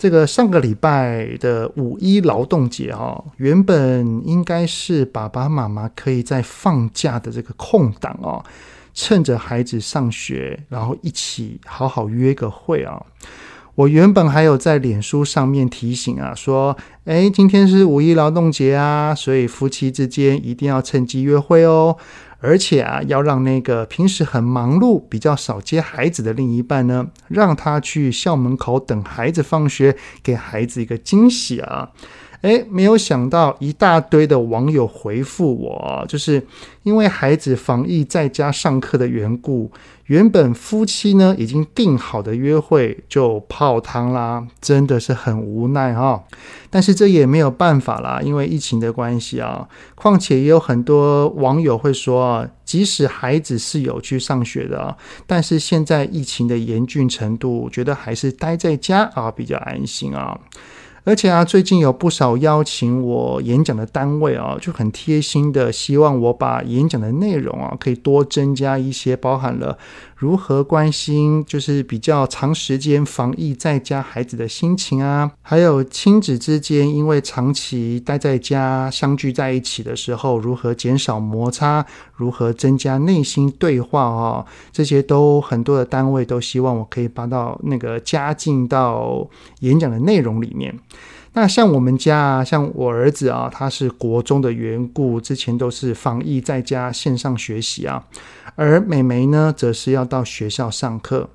这个上个礼拜的五一劳动节哦，原本应该是爸爸妈妈可以在放假的这个空档哦，趁着孩子上学，然后一起好好约个会啊。我原本还有在脸书上面提醒啊，说，哎，今天是五一劳动节啊，所以夫妻之间一定要趁机约会哦。而且啊，要让那个平时很忙碌、比较少接孩子的另一半呢，让他去校门口等孩子放学，给孩子一个惊喜啊。诶，没有想到一大堆的网友回复我，就是因为孩子防疫在家上课的缘故，原本夫妻呢已经定好的约会就泡汤啦，真的是很无奈哈、但是这也没有办法啦，因为疫情的关系啊。况且也有很多网友会说，即使孩子是有去上学的，但是现在疫情的严峻程度，觉得还是待在家啊比较安心啊。而且啊，最近有不少邀请我演讲的单位啊，就很贴心的希望我把演讲的内容啊，可以多增加一些，包含了如何关心就是比较长时间防疫在家孩子的心情啊，还有亲子之间因为长期待在家相聚在一起的时候，如何减少摩擦，如何增加内心对话啊，这些都很多的单位都希望我可以把到那个加进到演讲的内容里面。那像我们家啊，像我儿子啊，他是国中的缘故，之前都是防疫在家线上学习啊，而美眉呢，则是要到学校上课。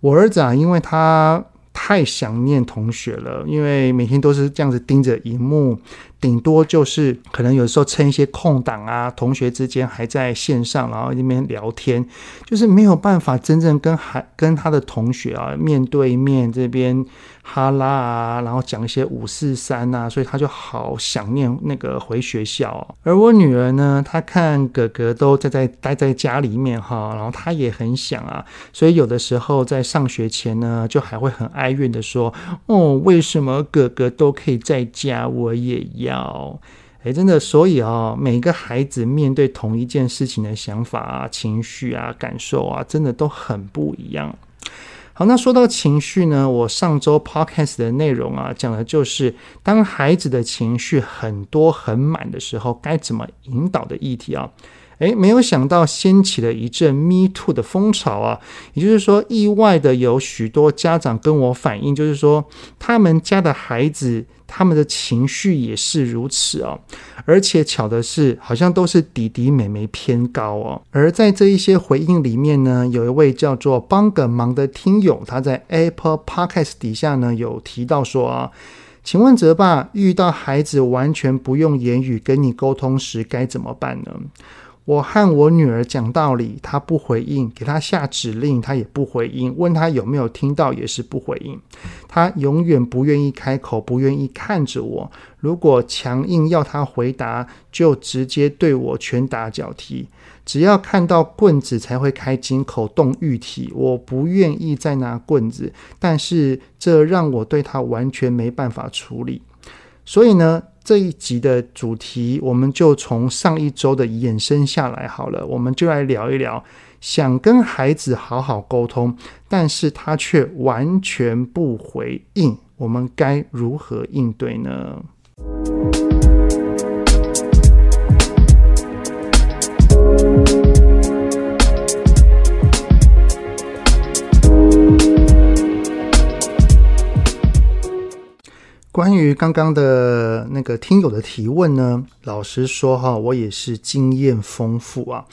我儿子啊，因为他太想念同学了，因为每天都是这样子盯着荧幕。顶多就是可能有时候趁一些空档啊，同学之间还在线上，然后那边聊天，就是没有办法真正跟孩跟他的同学啊面对面这边哈拉啊，然后讲一些五四三啊，所以他就好想念那个回学校。而我女儿呢，她看哥哥都在在待在家里面哈，然后她也很想啊，所以有的时候在上学前呢，就还会很哀怨的说：“哦，为什么哥哥都可以在家，我也要。”要哎，真的，所以啊，每个孩子面对同一件事情的想法啊、情绪啊、感受啊，真的都很不一样。好，那说到情绪呢，我上周 podcast 的内容啊，讲的就是当孩子的情绪很多很满的时候，该怎么引导的议题啊。诶，没有想到掀起了一阵 Me Too 的风潮啊！也就是说，意外的有许多家长跟我反映，就是说他们家的孩子，他们的情绪也是如此哦。而且巧的是，好像都是弟弟妹妹偏高哦。而在这一些回应里面呢，有一位叫做帮个忙的听友，他在 Apple Podcast 底下呢有提到说啊，请问泽爸，遇到孩子完全不用言语跟你沟通时，该怎么办呢？我和我女儿讲道理，她不回应；给她下指令，她也不回应；问她有没有听到，也是不回应。她永远不愿意开口，不愿意看着我。如果强硬要她回答，就直接对我拳打脚踢。只要看到棍子才会开金口动玉体。我不愿意再拿棍子，但是这让我对她完全没办法处理。所以呢，这一集的主题，我们就从上一周的延伸下来好了，我们就来聊一聊，想跟孩子好好沟通，但是他却完全不回应，我们该如何应对呢？关于刚刚的那个听友的提问呢，老实说哈，我也是经验丰富啊。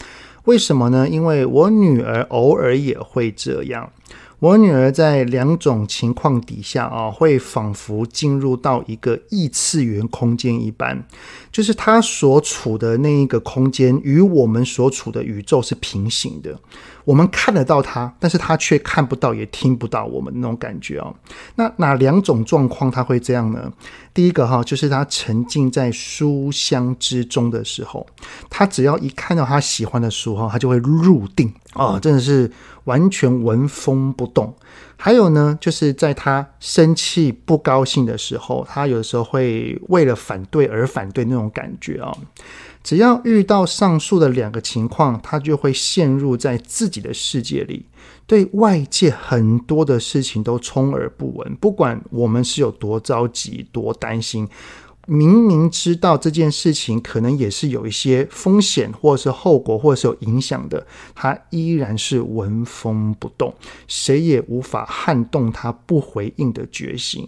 为什么呢？因为我女儿偶尔也会这样。我女儿在两种情况底下啊，会仿佛进入到一个异次元空间一般，就是她所处的那一个空间与我们所处的宇宙是平行的。我们看得到她，但是她却看不到，也听不到我们那种感觉哦。那哪两种状况她会这样呢？第一个哈，就是他沉浸在书香之中的时候，他只要一看到他喜欢的书哈，他就会入定啊，真的是。完全纹风不动。还有呢，就是在他生气不高兴的时候，他有的时候会为了反对而反对那种感觉啊。只要遇到上述的两个情况，他就会陷入在自己的世界里，对外界很多的事情都充耳不闻。不管我们是有多着急、多担心。明明知道这件事情可能也是有一些风险，或者是后果，或者是有影响的，他依然是纹风不动，谁也无法撼动他不回应的决心。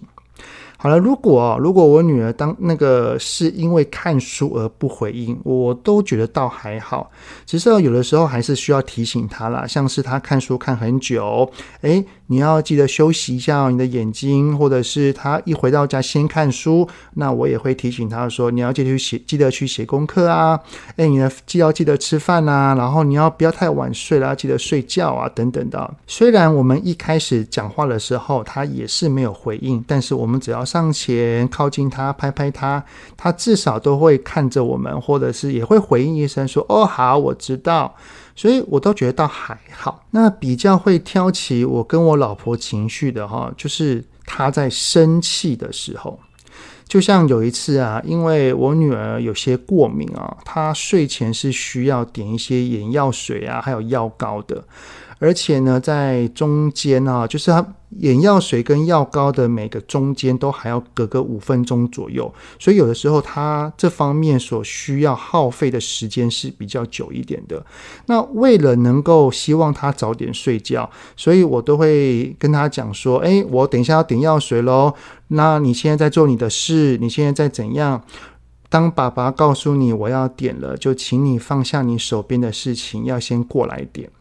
好了，如果如果我女儿当那个是因为看书而不回应，我都觉得倒还好。只是有的时候还是需要提醒她啦，像是她看书看很久，诶，你要记得休息一下你的眼睛，或者是他一回到家先看书，那我也会提醒他说，你要记得去写，记得去写功课啊。诶，你呢，记要记得吃饭啊，然后你要不要太晚睡了，记得睡觉啊，等等的。虽然我们一开始讲话的时候，他也是没有回应，但是我们只要上前靠近他，拍拍他，他至少都会看着我们，或者是也会回应一声说：“哦，好，我知道。”所以我都觉得倒还好。那比较会挑起我跟我老婆情绪的哈，就是他在生气的时候。就像有一次啊，因为我女儿有些过敏啊，她睡前是需要点一些眼药水啊，还有药膏的。而且呢，在中间啊，就是她眼药水跟药膏的每个中间都还要隔个五分钟左右，所以有的时候它这方面所需要耗费的时间是比较久一点的。那为了能够希望他早点睡觉，所以我都会跟他讲说：“诶，我等一下要点药水喽，那你现在在做你的事，你现在在怎样？当爸爸告诉你我要点了，就请你放下你手边的事情，要先过来点。”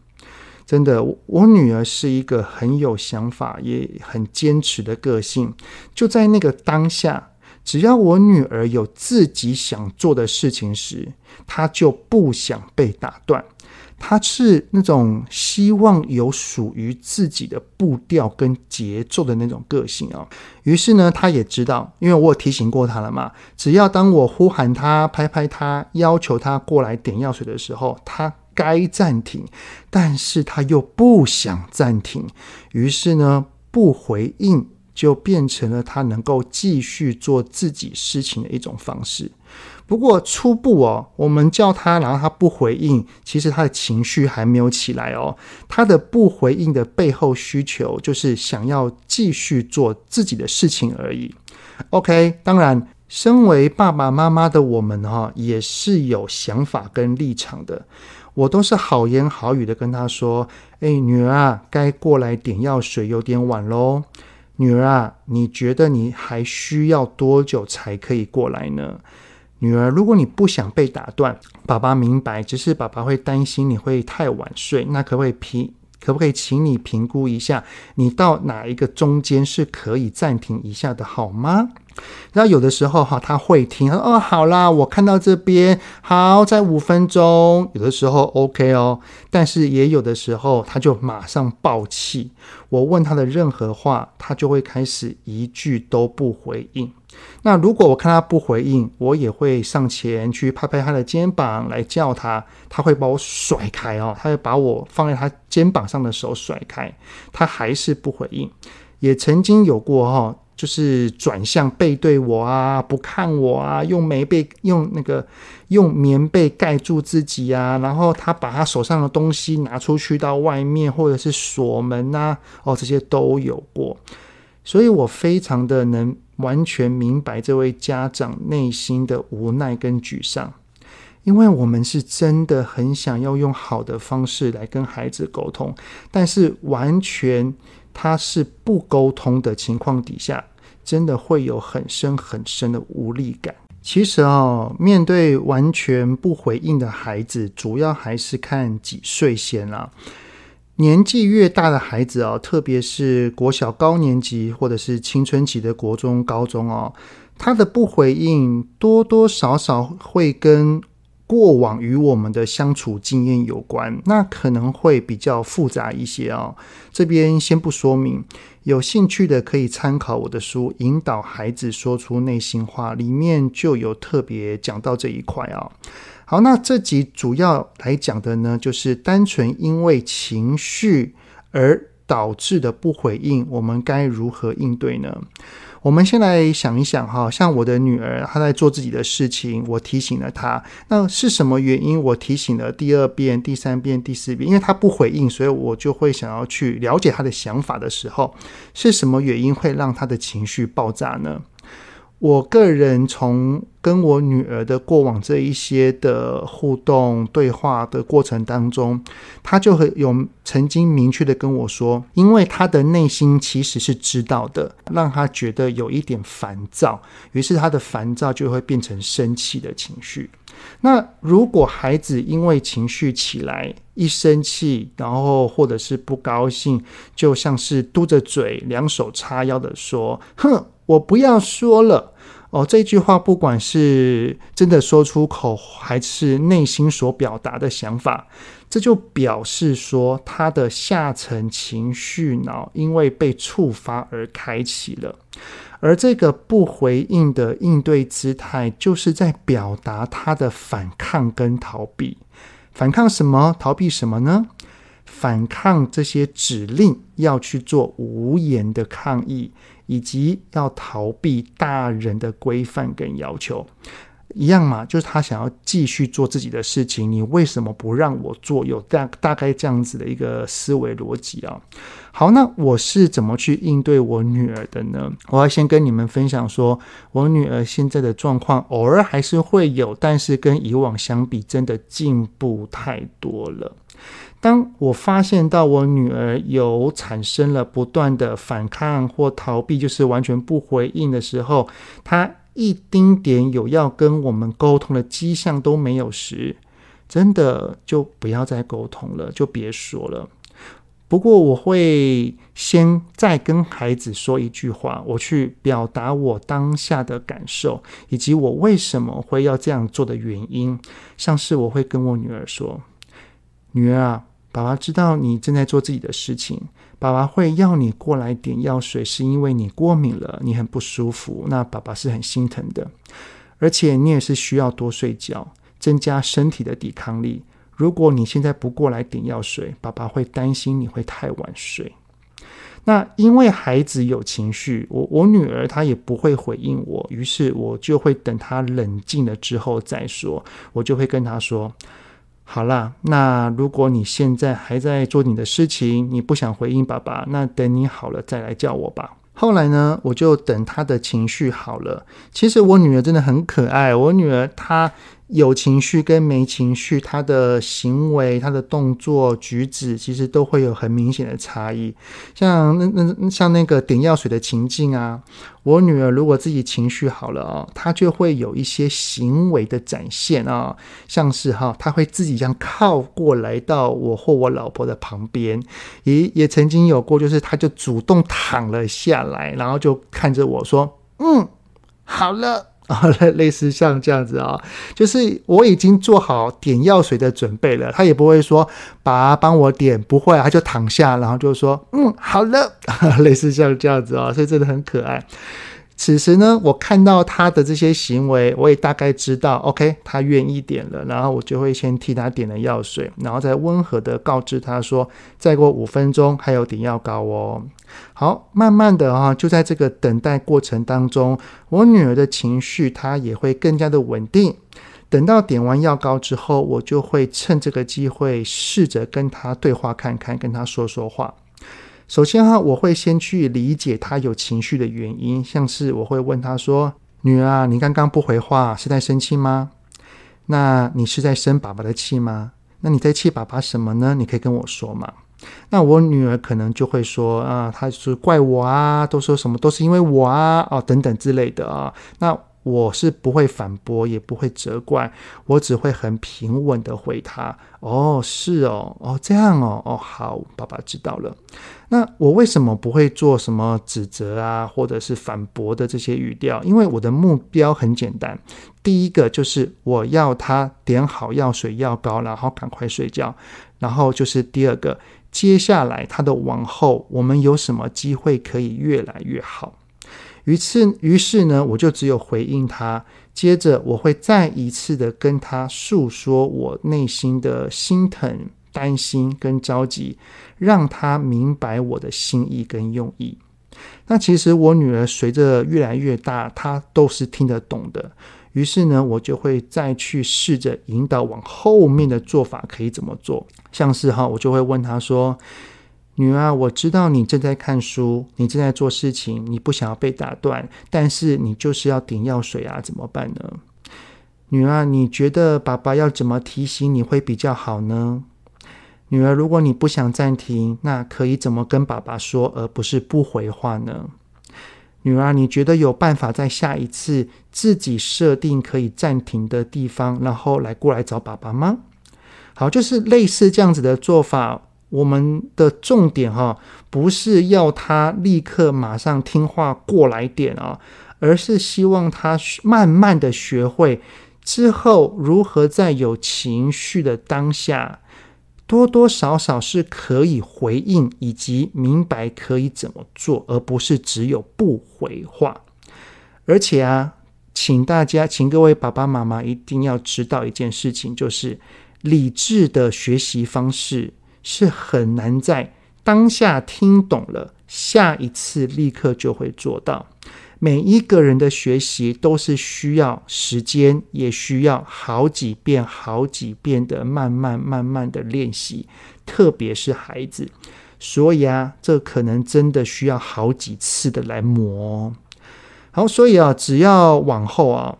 真的，我女儿是一个很有想法，也很坚持的个性。就在那个当下，只要我女儿有自己想做的事情时，她就不想被打断。她是那种希望有属于自己的步调跟节奏的那种个性啊。于是呢，她也知道，因为我有提醒过她了嘛。只要当我呼喊她、拍拍她、要求她过来点药水的时候，她。该暂停，但是他又不想暂停，于是呢，不回应就变成了他能够继续做自己事情的一种方式。不过初步哦，我们叫他，然后他不回应，其实他的情绪还没有起来哦。他的不回应的背后需求就是想要继续做自己的事情而已。OK，当然，身为爸爸妈妈的我们哈，也是有想法跟立场的。我都是好言好语的跟他说：“哎，女儿啊，该过来点药水，有点晚喽。女儿啊，你觉得你还需要多久才可以过来呢？女儿，如果你不想被打断，爸爸明白，只是爸爸会担心你会太晚睡。那可不可以评？可不可以请你评估一下，你到哪一个中间是可以暂停一下的，好吗？”然后有的时候哈，他会听，哦，好啦，我看到这边，好，再五分钟。有的时候 OK 哦，但是也有的时候他就马上爆气。我问他的任何话，他就会开始一句都不回应。那如果我看他不回应，我也会上前去拍拍他的肩膀来叫他，他会把我甩开哦，他会把我放在他肩膀上的手甩开，他还是不回应。也曾经有过哈。就是转向背对我啊，不看我啊，用棉被用那个用棉被盖住自己啊，然后他把他手上的东西拿出去到外面，或者是锁门啊，哦，这些都有过。所以我非常的能完全明白这位家长内心的无奈跟沮丧，因为我们是真的很想要用好的方式来跟孩子沟通，但是完全。他是不沟通的情况底下，真的会有很深很深的无力感。其实哦，面对完全不回应的孩子，主要还是看几岁先啦。年纪越大的孩子哦，特别是国小高年级或者是青春期的国中、高中哦，他的不回应多多少少会跟过往与我们的相处经验有关，那可能会比较复杂一些哦。这边先不说明，有兴趣的可以参考我的书《引导孩子说出内心话》，里面就有特别讲到这一块哦。好，那这集主要来讲的呢，就是单纯因为情绪而导致的不回应，我们该如何应对呢？我们先来想一想哈，像我的女儿，她在做自己的事情，我提醒了她，那是什么原因？我提醒了第二遍、第三遍、第四遍，因为她不回应，所以我就会想要去了解她的想法的时候，是什么原因会让她的情绪爆炸呢？我个人从跟我女儿的过往这一些的互动对话的过程当中，她就很有曾经明确的跟我说，因为她的内心其实是知道的，让她觉得有一点烦躁，于是她的烦躁就会变成生气的情绪。那如果孩子因为情绪起来，一生气，然后或者是不高兴，就像是嘟着嘴，两手叉腰的说：“哼。”我不要说了哦，这句话不管是真的说出口，还是内心所表达的想法，这就表示说他的下层情绪脑因为被触发而开启了，而这个不回应的应对姿态，就是在表达他的反抗跟逃避。反抗什么？逃避什么呢？反抗这些指令，要去做无言的抗议。以及要逃避大人的规范跟要求，一样嘛，就是他想要继续做自己的事情，你为什么不让我做？有大大概这样子的一个思维逻辑啊。好，那我是怎么去应对我女儿的呢？我要先跟你们分享说，我女儿现在的状况偶尔还是会有，但是跟以往相比，真的进步太多了。当我发现到我女儿有产生了不断的反抗或逃避，就是完全不回应的时候，她一丁点有要跟我们沟通的迹象都没有时，真的就不要再沟通了，就别说了。不过我会先再跟孩子说一句话，我去表达我当下的感受，以及我为什么会要这样做的原因，像是我会跟我女儿说：“女儿啊。”爸爸知道你正在做自己的事情，爸爸会要你过来点药水，是因为你过敏了，你很不舒服。那爸爸是很心疼的，而且你也是需要多睡觉，增加身体的抵抗力。如果你现在不过来点药水，爸爸会担心你会太晚睡。那因为孩子有情绪，我我女儿她也不会回应我，于是我就会等她冷静了之后再说，我就会跟她说。好啦，那如果你现在还在做你的事情，你不想回应爸爸，那等你好了再来叫我吧。后来呢，我就等他的情绪好了。其实我女儿真的很可爱，我女儿她。有情绪跟没情绪，他的行为、他的动作、举止，其实都会有很明显的差异。像那那像那个点药水的情境啊，我女儿如果自己情绪好了哦，她就会有一些行为的展现啊，像是哈，她会自己这样靠过来到我或我老婆的旁边，也也曾经有过，就是她就主动躺了下来，然后就看着我说：“嗯，好了。”啊，类类似像这样子啊，就是我已经做好点药水的准备了，他也不会说爸帮我点，不会，他就躺下，然后就说嗯，好了，类似像这样子啊，所以真的很可爱。此时呢，我看到他的这些行为，我也大概知道，OK，他愿意点了，然后我就会先替他点了药水，然后再温和的告知他说，再过五分钟还有点药膏哦。好，慢慢的啊，就在这个等待过程当中，我女儿的情绪她也会更加的稳定。等到点完药膏之后，我就会趁这个机会试着跟她对话看看，跟她说说话。首先哈，我会先去理解她有情绪的原因，像是我会问她说：“女儿啊，你刚刚不回话，是在生气吗？那你是在生爸爸的气吗？那你在气爸爸什么呢？你可以跟我说嘛。”那我女儿可能就会说：“啊，她是怪我啊，都说什么都是因为我啊，哦，等等之类的啊。”那我是不会反驳，也不会责怪，我只会很平稳的回她。哦，是哦，哦，这样哦，哦，好，爸爸知道了。那我为什么不会做什么指责啊，或者是反驳的这些语调？因为我的目标很简单，第一个就是我要她点好药水药膏，然后赶快睡觉。然后就是第二个，接下来他的往后，我们有什么机会可以越来越好？于是，于是呢，我就只有回应他。接着，我会再一次的跟他诉说我内心的心疼、担心跟着急，让他明白我的心意跟用意。那其实我女儿随着越来越大，她都是听得懂的。于是呢，我就会再去试着引导往后面的做法可以怎么做。像是哈，我就会问他说。女儿，我知道你正在看书，你正在做事情，你不想要被打断，但是你就是要点药水啊，怎么办呢？女儿，你觉得爸爸要怎么提醒你会比较好呢？女儿，如果你不想暂停，那可以怎么跟爸爸说，而不是不回话呢？女儿，你觉得有办法在下一次自己设定可以暂停的地方，然后来过来找爸爸吗？好，就是类似这样子的做法。我们的重点哈，不是要他立刻马上听话过来点啊，而是希望他慢慢的学会之后如何在有情绪的当下，多多少少是可以回应以及明白可以怎么做，而不是只有不回话。而且啊，请大家，请各位爸爸妈妈一定要知道一件事情，就是理智的学习方式。是很难在当下听懂了，下一次立刻就会做到。每一个人的学习都是需要时间，也需要好几遍、好几遍的慢慢、慢慢的练习。特别是孩子，所以啊，这可能真的需要好几次的来磨。好，所以啊，只要往后啊，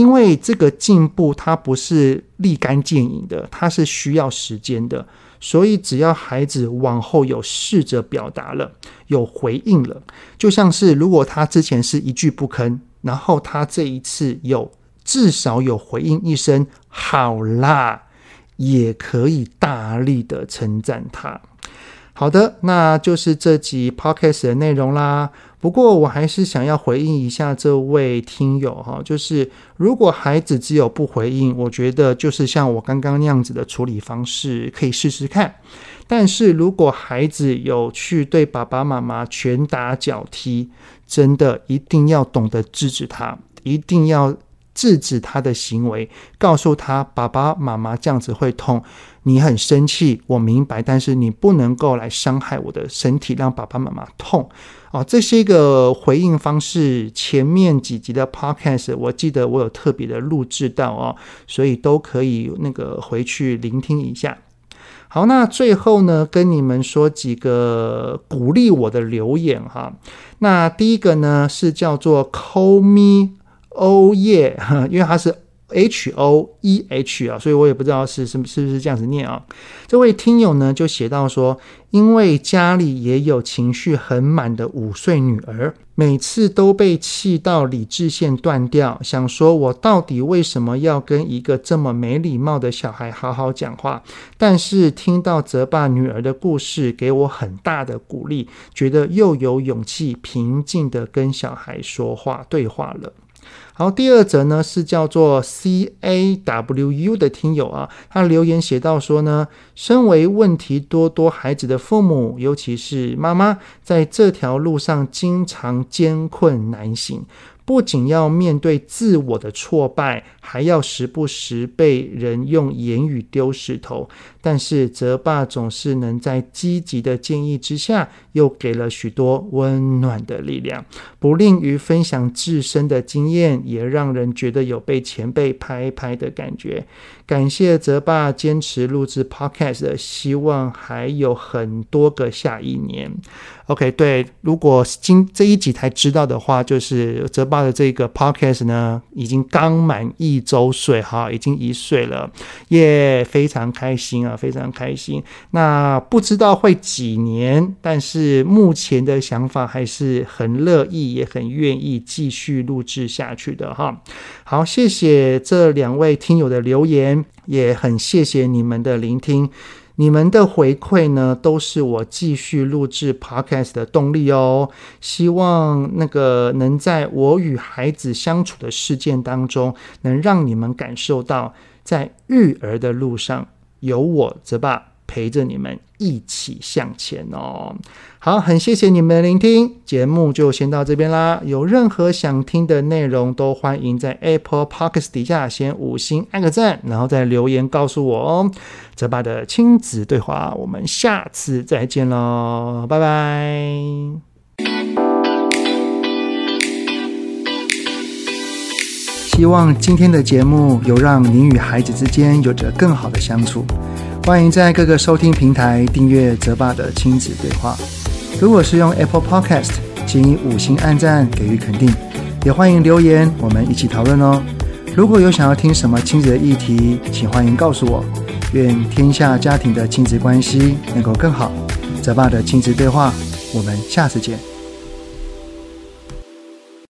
因为这个进步它不是立竿见影的，它是需要时间的。所以，只要孩子往后有试着表达了，有回应了，就像是如果他之前是一句不吭，然后他这一次有至少有回应一声“好啦”，也可以大力的称赞他。好的，那就是这集 podcast 的内容啦。不过我还是想要回应一下这位听友哈，就是如果孩子只有不回应，我觉得就是像我刚刚那样子的处理方式，可以试试看。但是如果孩子有去对爸爸妈妈拳打脚踢，真的一定要懂得制止他，一定要。制止他的行为，告诉他爸爸妈妈这样子会痛，你很生气，我明白，但是你不能够来伤害我的身体，让爸爸妈妈痛。哦，这是一个回应方式。前面几集的 podcast，我记得我有特别的录制到哦，所以都可以那个回去聆听一下。好，那最后呢，跟你们说几个鼓励我的留言哈。那第一个呢是叫做 Call Me。哦耶，因为它是 H O E H 啊，所以我也不知道是是是不是这样子念啊。这位听友呢就写到说，因为家里也有情绪很满的五岁女儿，每次都被气到理智线断掉，想说我到底为什么要跟一个这么没礼貌的小孩好好讲话？但是听到泽爸女儿的故事，给我很大的鼓励，觉得又有勇气平静的跟小孩说话对话了。好，第二则呢是叫做 C A W U 的听友啊，他留言写到说呢，身为问题多多孩子的父母，尤其是妈妈，在这条路上经常艰困难行。不仅要面对自我的挫败，还要时不时被人用言语丢石头。但是泽爸总是能在积极的建议之下，又给了许多温暖的力量。不吝于分享自身的经验，也让人觉得有被前辈拍拍的感觉。感谢泽爸坚持录制 Podcast，希望还有很多个下一年。OK，对，如果今这一集才知道的话，就是泽爸的这个 Podcast 呢，已经刚满一周岁哈，已经一岁了，耶，非常开心啊。啊，非常开心。那不知道会几年，但是目前的想法还是很乐意，也很愿意继续录制下去的哈。好，谢谢这两位听友的留言，也很谢谢你们的聆听。你们的回馈呢，都是我继续录制 Podcast 的动力哦。希望那个能在我与孩子相处的事件当中，能让你们感受到，在育儿的路上有我泽爸陪着你们一起向前哦。好，很谢谢你们的聆听，节目就先到这边啦。有任何想听的内容，都欢迎在 Apple Podcasts 底下先五星按个赞，然后再留言告诉我哦。泽爸的亲子对话，我们下次再见喽，拜拜。希望今天的节目有让您与孩子之间有着更好的相处。欢迎在各个收听平台订阅泽爸的亲子对话。如果是用 Apple Podcast，请以五星按赞给予肯定，也欢迎留言，我们一起讨论哦。如果有想要听什么亲子的议题，请欢迎告诉我。愿天下家庭的亲子关系能够更好。泽爸的亲子对话，我们下次见。